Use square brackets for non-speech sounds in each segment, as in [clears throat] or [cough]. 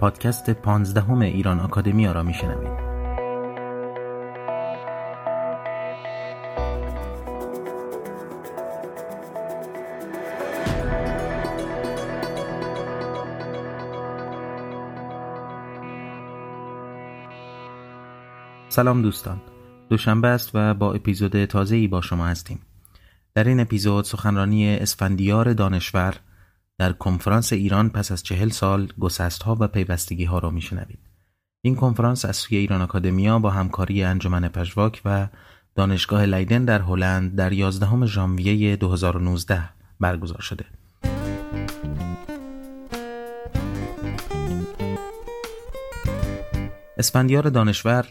پادکست پانزدهم ایران آکادمیا را میشنوید. سلام دوستان. دوشنبه است و با اپیزود تازه ای با شما هستیم. در این اپیزود سخنرانی اسفندیار دانشور در کنفرانس ایران پس از چهل سال گسست ها و پیوستگی ها را میشنوید این کنفرانس از سوی ایران آکادمیا با همکاری انجمن پژواک و دانشگاه لیدن در هلند در 11 ژانویه 2019 برگزار شده اسفندیار دانشور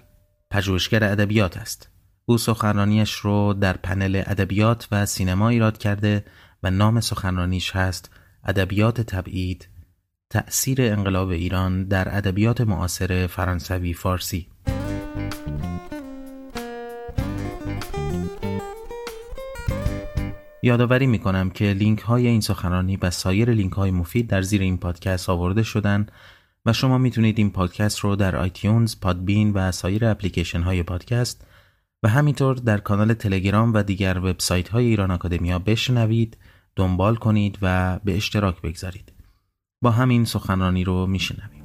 پژوهشگر ادبیات است. او سخنرانیش رو در پنل ادبیات و سینما ایراد کرده و نام سخنرانیش هست ادبیات تبعید تأثیر انقلاب ایران در ادبیات معاصر فرانسوی فارسی. یادآوری می کنم که لینک های این سخنرانی و سایر لینک های مفید در زیر این پادکست آورده شدن و شما می‌تونید این پادکست رو در iTunes، Podbean و سایر اپلیکیشن های پادکست و همینطور در کانال تلگرام و دیگر وبسایت های ایران آکادمیا بشنوید، دنبال کنید و به اشتراک بگذارید. با همین سخنرانی رو میشنویم.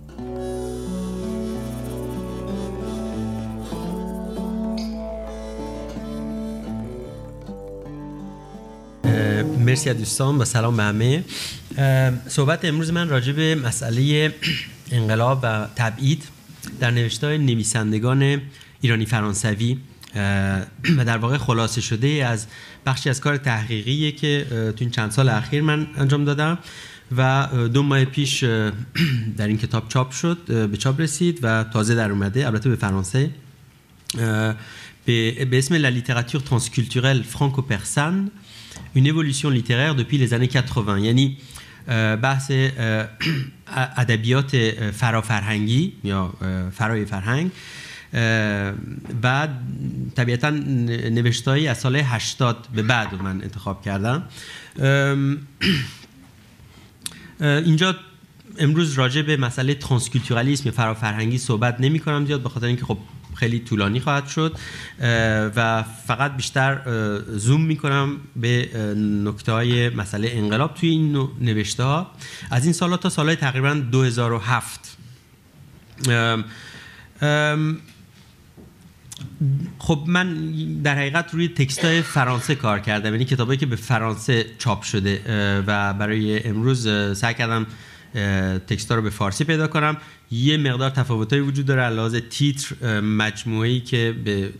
مرسی دوستان و سلام به همه صحبت امروز من راجع به مسئله انقلاب و تبعید در نوشته نویسندگان ایرانی فرانسوی [clears throat] و در واقع خلاصه شده از بخشی از کار تحقیقی که تو این چند سال اخیر من انجام دادم و دو ماه پیش [clears throat] در این کتاب چاپ شد به چاپ رسید و تازه در اومده البته به فرانسه. به اسم La littérature transculturelle franco-persane une évolution littéraire depuis les années 80 یعنی بحث [clears throat] ادبیات فرافرهنگی یا فرای فرهنگ. بعد طبیعتا نوشتهایی از سال 80 به بعد من انتخاب کردم. اینجا امروز راجع به مسئله ترانسکولتورالیسم یا فرافرهنگی صحبت نمی کنم زیاد به خاطر اینکه خب خیلی طولانی خواهد شد. و فقط بیشتر زوم می‌کنم به نکته های مسئله انقلاب توی این نوشته ها از این سالات تا سالهای تقریبا 2007 خب من در حقیقت روی تکست فرانسه کار کردم. یعنی کتابایی که به فرانسه چاپ شده و برای امروز سعی کردم تکست رو به فارسی پیدا کنم. یه مقدار تفاوتایی وجود داره. لحاظ تیتر مجموعه‌ای که به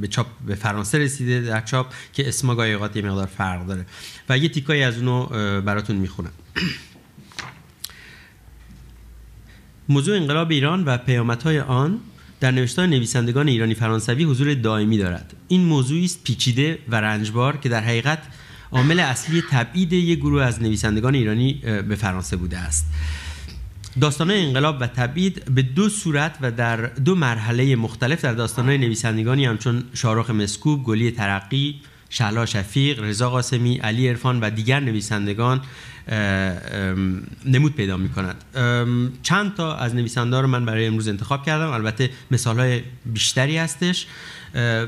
به چاپ به فرانسه رسیده در چاپ که اسما گاهی اوقات یه مقدار فرق داره. و یه تیکایی از اونو براتون می‌خونم. موضوع انقلاب ایران و پیامدهای آن در نوشتار نویسندگان ایرانی فرانسوی حضور دائمی دارد. این موضوعی است پیچیده و رنجبار که در حقیقت عامل اصلی تبعید یک گروه از نویسندگان ایرانی به فرانسه بوده است. داستان انقلاب و تبعید به دو صورت و در دو مرحله مختلف در داستان نویسندگانی همچون شارخ مسکوب، گلی ترقی، شهلا شفیق، رضا قاسمی، علی عرفان و دیگر نویسندگان نمود پیدا می کند چند تا از نویسنده رو من برای امروز انتخاب کردم. البته مثال های بیشتری هستش.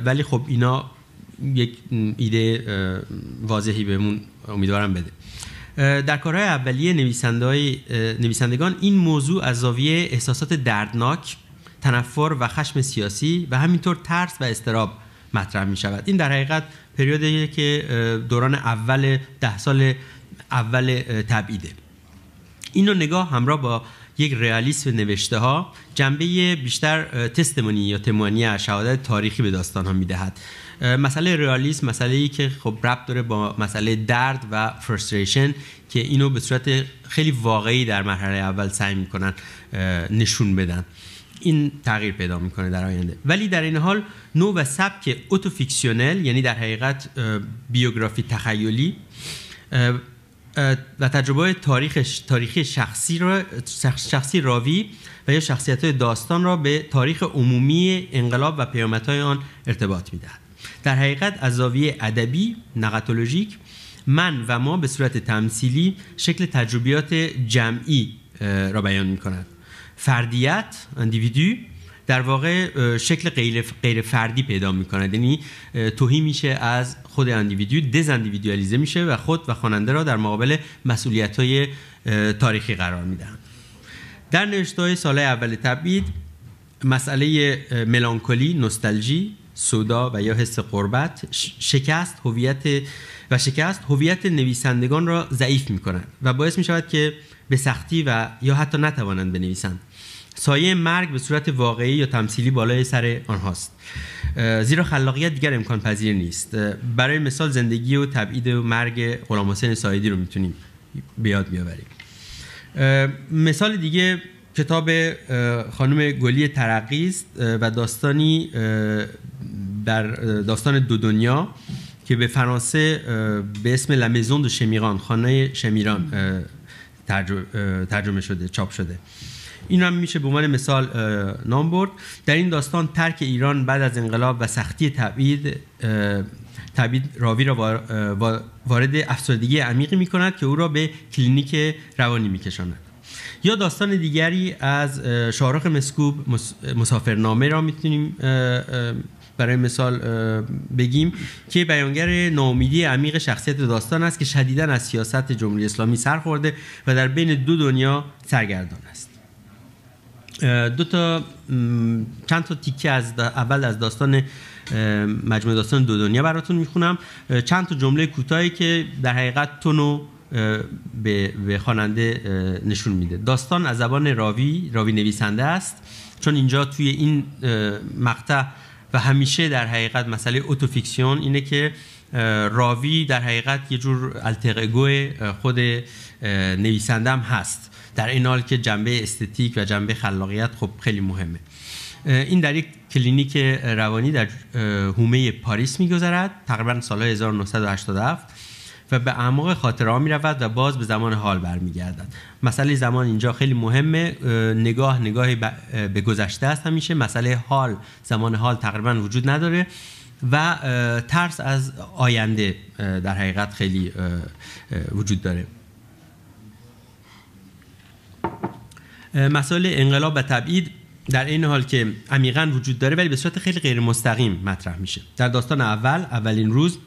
ولی خب اینا یک ایده واضحی بهمون امیدوارم بده. در کارهای اولیه نویسندگان این موضوع از زاویه احساسات دردناک تنفر و خشم سیاسی و همینطور ترس و استراب مطرح می شود این در حقیقت پریودی که دوران اول ده سال اول تبعیده. اینو نگاه همراه با یک رئالیسم نوشته ها جنبه بیشتر تستمونی یا تموانی شهادت تاریخی به داستان ها می‌دهد. مسئله رئالیسم مسئله ای که خب ربط داره با مسئله درد و فرستریشن که اینو به صورت خیلی واقعی در مرحله اول سعی می‌کنن نشون بدن. این تغییر پیدا می‌کنه در آینده. ولی در این حال نوع و سبک اوتوفیکسیونل یعنی در حقیقت بیوگرافی تخیلی و تجربه تاریخ تاریخی شخصی را شخصی راوی و یا شخصیت داستان را به تاریخ عمومی انقلاب و پیامدهای آن ارتباط می‌دهد. در حقیقت از زاویه ادبی نقطولوژیک من و ما به صورت تمثیلی شکل تجربیات جمعی را بیان می کند فردیت اندیویدو در واقع شکل غیر, غیر فردی پیدا می‌کنه. یعنی توهی میشه از خود اندیویدو دز اندیویدوالیزه میشه و خود و خواننده را در مقابل مسئولیت های تاریخی قرار میدن در نوشته های سال اول تبعید مسئله ملانکولی نوستالژی سودا و یا حس قربت شکست هویت و شکست هویت نویسندگان را ضعیف می و باعث می شود که به سختی و یا حتی نتوانند بنویسند. سایه مرگ به صورت واقعی یا تمثیلی بالای سر آنهاست. زیرا خلاقیت دیگر امکان پذیر نیست برای مثال زندگی و تبعید و مرگ غلام حسین سایدی رو می‌تونیم بیاد بیاوریم. مثال دیگه کتاب خانم گلی ترقی است و داستانی در داستان دو دنیا که به فرانسه به اسم لمزون دو شمیران خانه شمیران ترجمه شده چاپ شده. این هم میشه به عنوان مثال نام برد. در این داستان ترک ایران بعد از انقلاب و سختی تبعید تبعید راوی را وارد افسردگی عمیقی می کند که او را به کلینیک روانی می کشاند یا داستان دیگری از شارخ مسکوب مسافرنامه را می‌تونیم برای مثال بگیم که بیانگر ناامیدی عمیق شخصیت داستان است که شدیدا از سیاست جمهوری اسلامی سر خورده و در بین دو دنیا سرگردان است. دو تا چند تا تیکه از اول از داستان مجموعه داستان دو دنیا براتون می‌خونم. چند تا جمله کوتاهی که در حقیقت تونو به خواننده نشون میده. داستان از زبان راوی راوی نویسنده است. چون اینجا توی این مقطع و همیشه در حقیقت مسئله autofiction اینه که راوی در حقیقت یه جور alter ego خود نویسنده هم هست. در این حال که جنبه استتیک و جنبه خلاقیت خب خیلی مهمه. این در یک کلینیک روانی در حومه پاریس میگذرد تقریبا سال 1987 و به اعماق خاطره ها می رود و باز به زمان حال برمیگردد. مسئله زمان اینجا خیلی مهمه. نگاه نگاهی به گذشته است همیشه. مسئله حال زمان حال تقریبا وجود نداره و ترس از آینده در حقیقت خیلی وجود داره. مسائل انقلاب و تبعید در این حال که عمیقا وجود داره ولی به صورت خیلی غیر مستقیم مطرح میشه. در داستان اول اولین روز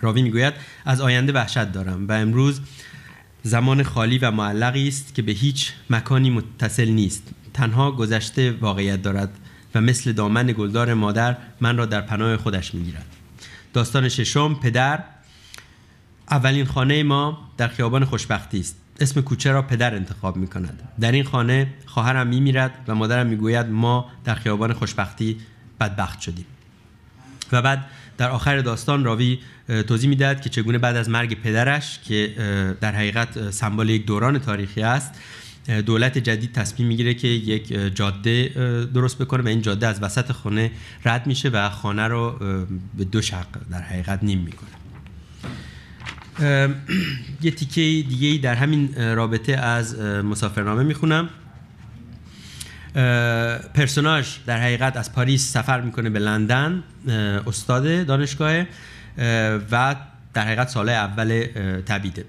راوی می‌گوید از آینده وحشت دارم و امروز زمان خالی و معلقی است که به هیچ مکانی متصل نیست. تنها گذشته واقعیت دارد و مثل دامن گلدار مادر من را در پناه خودش می‌گیرد. داستان ششم پدر اولین خانه ما در خیابان خوشبختی است. اسم کوچه را پدر انتخاب می کند در این خانه خواهرم می میرد و مادرم می گوید ما در خیابان خوشبختی بدبخت شدیم. و بعد در آخر داستان راوی توضیح می‌دهد که چگونه بعد از مرگ پدرش که در حقیقت سمبل یک دوران تاریخی است دولت جدید تصمیم می‌گیره که یک جاده درست بکنه و این جاده از وسط خانه رد میشه و خانه رو به دو شق در حقیقت نیم می‌کنه. [clears throat] یه تیکه دیگه در همین رابطه از مسافرنامه می‌خونم. پرسوناژ در حقیقت از پاریس سفر می‌کنه به لندن استاد دانشگاه و در حقیقت سال اول تبعیده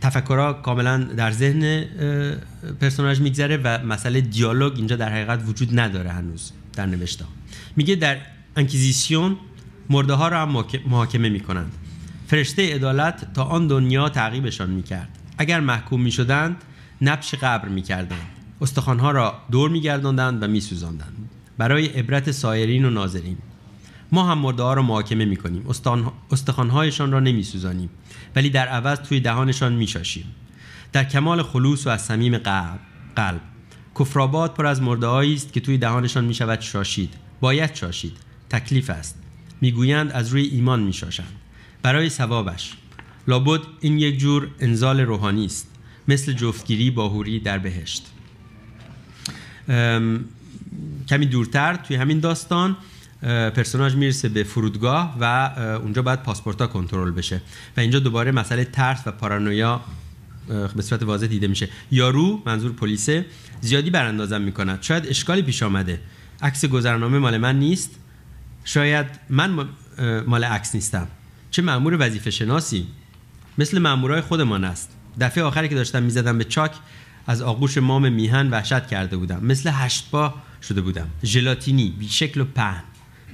تفکرها کاملا در ذهن پرسوناژ میگذره و مسئله دیالوگ اینجا در حقیقت وجود نداره هنوز در نوشته میگه در انکیزیسیون مرده ها را هم محاکمه می‌کنند. فرشته عدالت تا آن دنیا تعقیبشان می‌کرد. اگر محکوم می‌شدند نبش قبر می‌کردند. استخوانها را دور میگرداندند و میسوزاندند. برای عبرت سایرین و ناظرین. ما هم مرده ها را محاکمه می‌کنیم. استخوانهایشان را نمیسوزانیم. ولی در عوض توی دهانشان میشاشیم. در کمال خلوص و از صمیم قلب, قلب. کفرآباد پر از مرده است که توی دهانشان می‌شود شاشید. باید شاشید. تکلیف است. می‌گویند از روی ایمان میشاشند. برای ثوابش. لابد این یک جور انزال روحانی است مثل جفتگیری باهوری در بهشت. کمی دورتر توی همین داستان پرسوناج می‌رسه به فرودگاه و اونجا باید پاسپورت کنترل بشه و اینجا دوباره مسئله ترس و پارانویا به صورت واضح دیده میشه. یارو منظور پلیسه زیادی براندازم می‌کند. شاید اشکالی پیش آمده. عکس گذرنامه مال من نیست. شاید من مال عکس نیستم. چه مأمور وظیفه شناسی؟ مثل مأمورای خودمان است. دفعه آخری که داشتم می‌زدم به چاک از آغوش مام میهن وحشت کرده بودم. مثل هشت پا شده بودم. ژلاتینی بی شکل و پهن.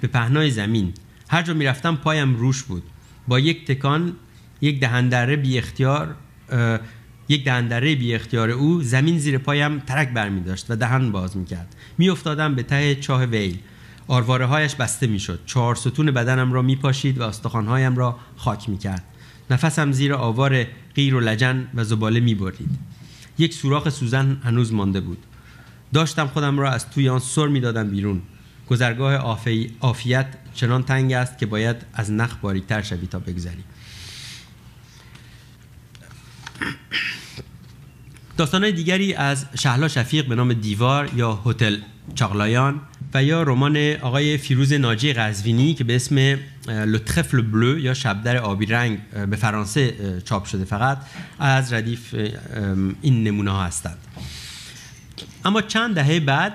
به پهنای زمین. هر جا می‌رفتم پایم روش بود. با یک تکان یک دهندره بی اختیار یک دهندره بی اختیار او زمین زیر پایم ترک برمی داشت و دهن باز می کرد می افتادم به ته چاه ویل. آرواره هایش بسته می شد چهار ستون بدنم را می پاشید و استخوانهایم را خاک می کرد نفسم زیر آوار غیر و لجن و زباله می برید یک سوراخ سوزن هنوز مانده بود. داشتم خودم را از توی آن سر می دادم بیرون. گذرگاه آفیت چنان تنگ است که باید از نخ باریکتر شوی تا بگذری. داستان دیگری از شهلا شفیق به نام دیوار یا هتل چاغلایان و یا رمان آقای فیروز ناجی قزوینی که به اسم لطخفل بلو یا شبدر آبی رنگ به فرانسه چاپ شده فقط از ردیف این نمونه ها هستند. اما چند دهه بعد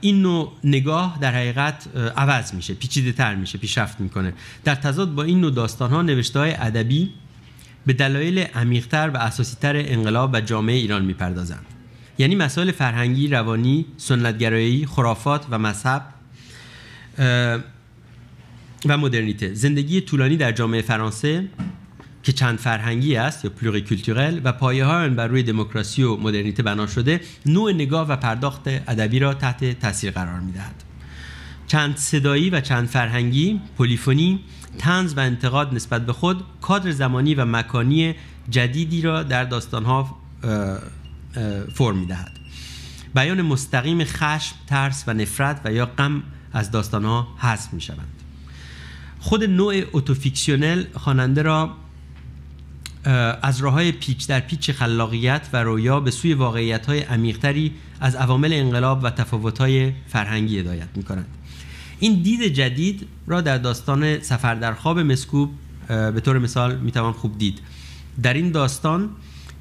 این نوع نگاه در حقیقت عوض میشه پیچیده تر میشه پیشرفت می‌کنه. در تضاد با این نوع داستان ها نوشته های ادبی به دلایل عمیقتر و اساسیتر انقلاب و جامعه ایران می‌پردازند. یعنی مسائل فرهنگی، روانی، سنتگرایی، خرافات و مذهب و مدرنیته. زندگی طولانی در جامعه فرانسه که چند فرهنگی است یا پلوری کلتورل و پایه ها بر روی دموکراسی و مدرنیته بنا شده نوع نگاه و پرداخت ادبی را تحت تاثیر قرار می‌دهد. چند صدایی و چند فرهنگی پلیفونی تنز و انتقاد نسبت به خود کادر زمانی و مکانی جدیدی را در داستانها فرم می‌دهد. بیان مستقیم خشم، ترس و نفرت و یا غم از داستانها حذف می شوند خود نوع اوتوفیکسیونل خواننده را از راه های پیچ در پیچ خلاقیت و رویا به سوی واقعیت های عمیقتری از عوامل انقلاب و تفاوت های فرهنگی هدایت می کنند این دید جدید را در داستان سفر در خواب مسکوب به طور مثال می‌توان خوب دید. در این داستان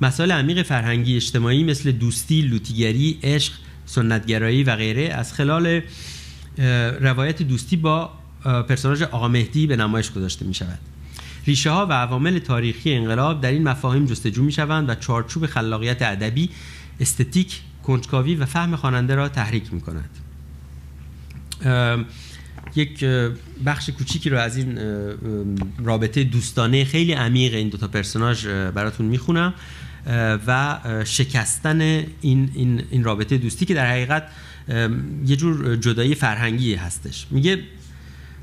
مسائل عمیق فرهنگی اجتماعی مثل دوستی، لوتیگری، عشق، سنتگرایی و غیره از خلال روایت دوستی با پرسناژ آقا مهدی به نمایش گذاشته می شود ریشه ها و عوامل تاریخی انقلاب در این مفاهیم جستجو می شوند و چارچوب خلاقیت ادبی استتیک کنجکاوی و فهم خواننده را تحریک می کند یک بخش کوچیکی رو از این رابطه دوستانه خیلی عمیق این دوتا پرسوناژ براتون می‌خونم. و شکستن این, این, این رابطه دوستی که در حقیقت یه جور جدایی فرهنگی هستش. میگه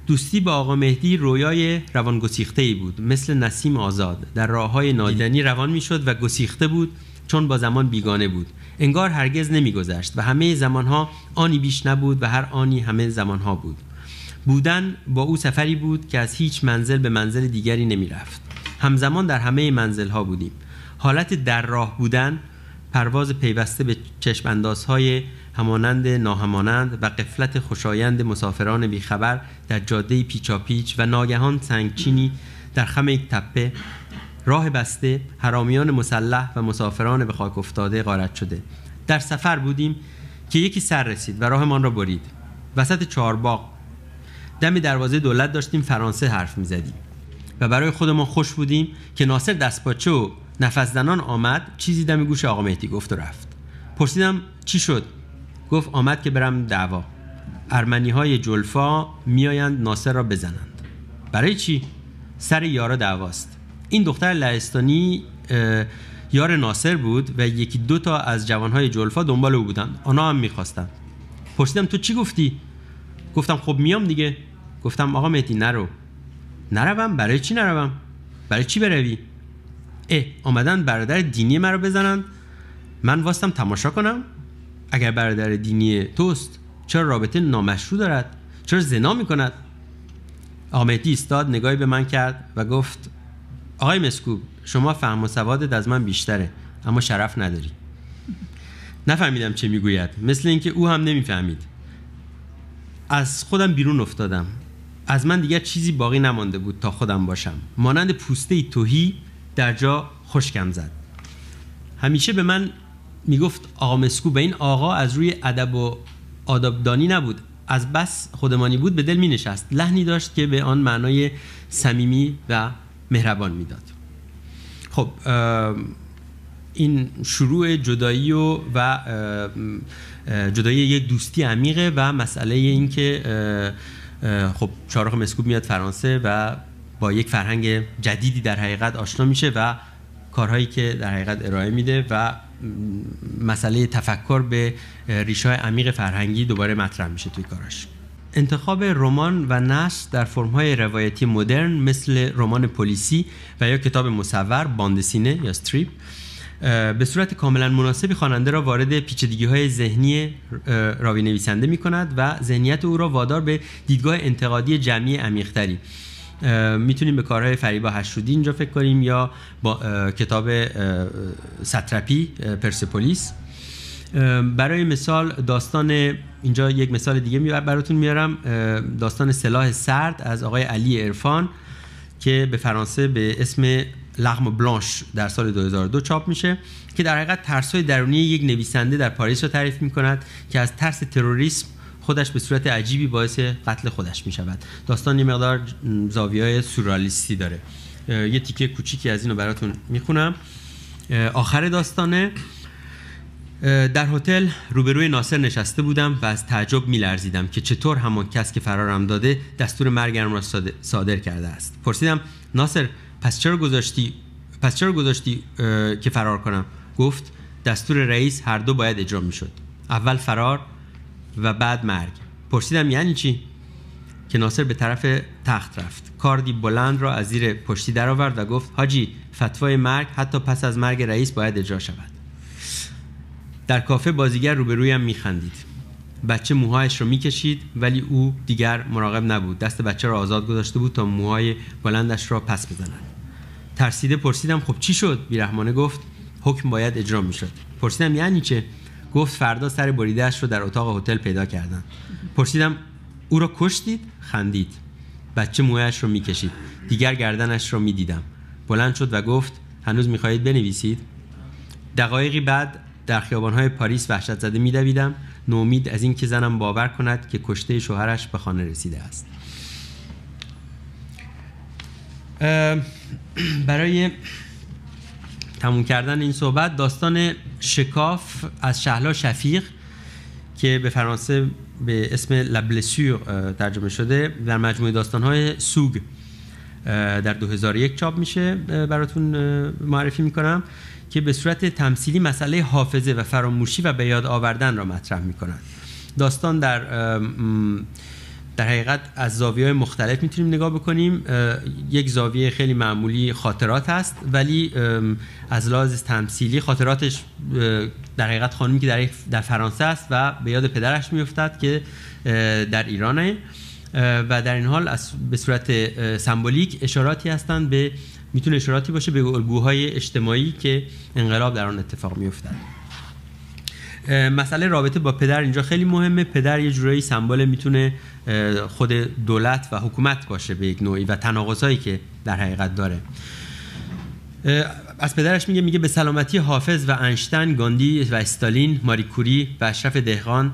دوستی با آقا مهدی رویای روان گسیخته ای بود. مثل نسیم آزاد. در راه های نادیدنی روان می‌شد و گسیخته بود چون با زمان بیگانه بود. انگار هرگز نمیگذشت و همه زمانها آنی بیش نبود و هر آنی همه زمانها بود. بودن با او سفری بود که از هیچ منزل به منزل دیگری نمی رفت همزمان در همه منزل ها بودیم. حالت در راه بودن پرواز پیوسته به چشم اندازهای همانند ناهمانند و قفلت خوشایند مسافران بیخبر در جاده پیچاپیچ و ناگهان سنگچینی در خم یک تپه راه بسته حرامیان مسلح و مسافران به خاک افتاده غارت شده. در سفر بودیم که یکی سر رسید و راهمان را برید. وسط چهارباغ. دم دروازه دولت داشتیم فرانسه حرف می‌زدیم. و برای خودمان خوش بودیم که ناصر دستپاچه و نفس آمد چیزی دم گوش آقا مهدی گفت و رفت. پرسیدم چی شد؟ گفت آمد که برم دعوا. ارمنی های جلفا میآیند ناصر را بزنند. برای چی؟ سر یارا دعواست. این دختر لهستانی یار ناصر بود و یکی دو تا از جوانهای جلفا دنبال او بودند. آنها هم می‌خواستند. پرسیدم تو چی گفتی؟ گفتم خب میام دیگه. گفتم آقا مهدی نرو. نروم برای چی نروم؟ برای چی بروی؟ اه آمدن برادر دینی مرا بزنن. من واستم تماشا کنم. اگر برادر دینی توست چرا رابطه نامشروع دارد؟ چرا زنا می‌کند؟ آقا مهدی ایستاد نگاهی به من کرد و گفت آقای مسکوب شما فهم و سوادت از من بیشتره اما شرف نداری. نفهمیدم چه می‌گوید. مثل اینکه او هم نمی‌فهمید. از خودم بیرون افتادم. از من دیگر چیزی باقی نمانده بود تا خودم باشم. مانند پوسته توهی در جا خشکم زد. همیشه به من می‌گفت آقا مسکو به این آقا از روی ادب و آدابدانی نبود. از بس خودمانی بود به دل می نشست لحنی داشت که به آن معنای صمیمی و مهربان می‌داد. خب این شروع جدایی و, و جدایی یک دوستی عمیقه و مسئله این که خب چهارخ مسکوب میاد فرانسه و با یک فرهنگ جدیدی در حقیقت آشنا میشه و کارهایی که در حقیقت ارائه میده و مسئله تفکر به ریشه عمیق فرهنگی دوباره مطرح میشه توی کاراش انتخاب رمان و نثر در فرم‌های روایتی مدرن مثل رمان پلیسی و یا کتاب مصور bande dessinée یا strip به صورت کاملا مناسبی خواننده را وارد پیچیدگی های ذهنی راوی نویسنده می کند و ذهنیت او را وادار به دیدگاه انتقادی جمعی عمیقتری. می‌تونیم به کارهای فریبا هشترودی اینجا فکر کنیم یا با کتاب ساتراپی پرسپولیس. برای مثال داستان اینجا یک مثال دیگه براتون میارم. داستان سلاح سرد از آقای علی ارفان که به فرانسه به اسم لغم بلانش در سال 2002 چاپ میشه که در حقیقت ترسای درونی یک نویسنده در پاریس رو تعریف می‌کند که از ترس تروریسم خودش به صورت عجیبی باعث قتل خودش می شود داستان یه مقدار زاویه های سورالیستی داره. یه تیکه کوچیکی از اینو براتون می‌خونم. آخر داستانه. در هتل روبروی ناصر نشسته بودم و از تعجب میلرزیدم که چطور همان کس که فرارم داده دستور مرگم را صادر کرده است. پرسیدم ناصر پس چرا گذاشتی پس چرا گذاشتی که فرار کنم؟ گفت دستور رئیس هر دو باید اجرا می‌شد. اول فرار و بعد مرگ. پرسیدم یعنی چی؟ که ناصر به طرف تخت رفت. کاردی بلند را از زیر پشتی درآورد و گفت حاجی فتوای مرگ حتی پس از مرگ رئیس باید اجرا شود. در کافه بازیگر روبرویم میخندید. بچه موهایش را می‌کشید ولی او دیگر مراقب نبود. دست بچه را آزاد گذاشته بود تا موهای بلندش را پس بزنند ترسیده پرسیدم خب چی شد؟ بیرحمانه گفت حکم باید اجرا می‌شد. پرسیدم یعنی چه؟ گفت فردا سر بریدهش رو در اتاق هتل پیدا کردن. پرسیدم او را کشتید؟ خندید. بچه موهایش رو می‌کشید. دیگر گردنش رو می‌دیدم. بلند شد و گفت هنوز می‌خواهید بنویسید؟ دقایقی بعد در خیابانهای پاریس وحشت زده میدویدم. نومید از اینکه زنم باور کند که کشته شوهرش به خانه رسیده است. برای تموم کردن این صحبت داستان شکاف از شهلا شفیق که به فرانسه به اسم لبلسور ترجمه شده در مجموعه داستانهای سوگ در 2001 چاپ میشه براتون معرفی می‌کنم که به صورت تمثیلی مسئله حافظه و فراموشی و به یاد آوردن را مطرح می‌کنند داستان در در حقیقت از زاویه مختلف می‌تونیم نگاه بکنیم. یک زاویه خیلی معمولی خاطرات هست ولی از لحاظ تمثیلی خاطراتش در حقیقت خانمی که در, در فرانسه است و به یاد پدرش میفتد که در ایرانه. و در این حال به صورت سمبولیک اشاراتی هستند به می‌تونه اشاراتی باشه به الگوهای اجتماعی که انقلاب در آن اتفاق میفتد مسئله رابطه با پدر اینجا خیلی مهمه. پدر یه جورایی سمبل می‌تونه خود دولت و حکومت باشه به یک نوعی و تناقضایی که در حقیقت داره. از پدرش میگه میگه به سلامتی حافظ و انشتن گاندی و استالین ماری کوری و اشرف دهقان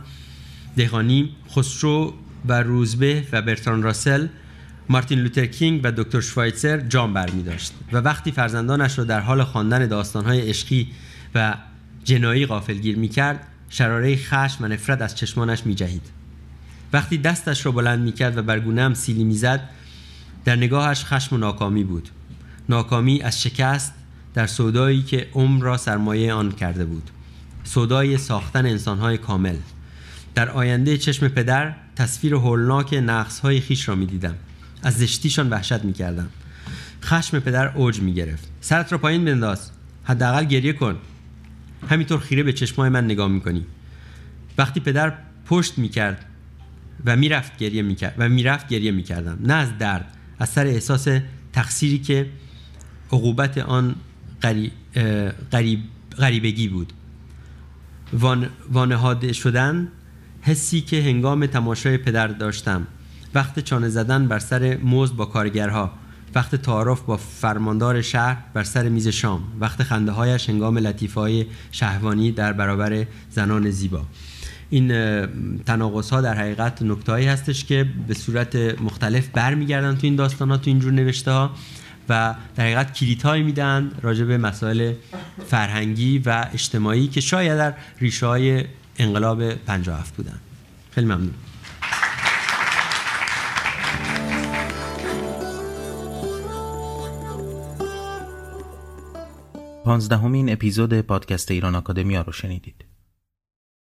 دهقانی خسرو و روزبه و برتران راسل مارتین لوتر کینگ و دکتر شوایتزر جام برمی داشت و وقتی فرزندانش را در حال خواندن داستانهای عشقی و جنایی غافلگیر می‌کرد شراره خشم و نفرت از چشمانش میجهید. وقتی دستش را بلند می‌کرد و بر هم سیلی می‌زد در نگاهش خشم و ناکامی بود. ناکامی از شکست در سودایی که عمر را سرمایه آن کرده بود. سودای ساختن انسانهای کامل. در آینده چشم پدر تصویر هولناک نقصهای خیش را می‌دیدم. از زشتیشان وحشت می‌کردم. خشم پدر اوج می‌گرفت. سرت را پایین بنداز. حداقل گریه کن. همینطور خیره به چشمای من نگاه می‌کنی. وقتی پدر پشت می‌کرد و می‌رفت گریه می‌کرد و می‌رفت گریه می‌کردم نه از درد از سر احساس تقصیری که عقوبت آن غریب، غریبگی بود. وان، وانهاده شدن حسی که هنگام تماشای پدر داشتم. وقت چانه زدن بر سر موز با کارگرها. وقت تعارف با فرماندار شهر بر سر میز شام وقت خنده هایش هنگام لطیفه های شهوانی در برابر زنان زیبا. این تناقض ها در حقیقت نکته هستش که به صورت مختلف برمیگردن تو این داستان ها تو اینجور نوشته ها و در حقیقت کلیدهایی میدن راجع به مسائل فرهنگی و اجتماعی که شاید در ریشه های انقلاب 57 بودن. خیلی ممنون. پانزدهمین اپیزود پادکست ایران آکادمیا رو شنیدید.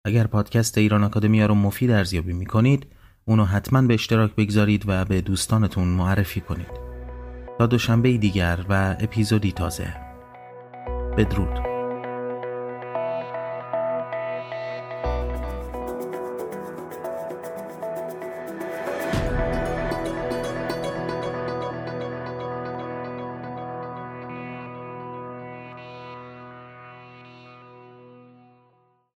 اگر پادکست ایران آکادمیا رو مفید ارزیابی می کنید اونو حتما به اشتراک بگذارید و به دوستانتون معرفی کنید. تا دوشنبه دیگر و اپیزودی تازه. بدرود.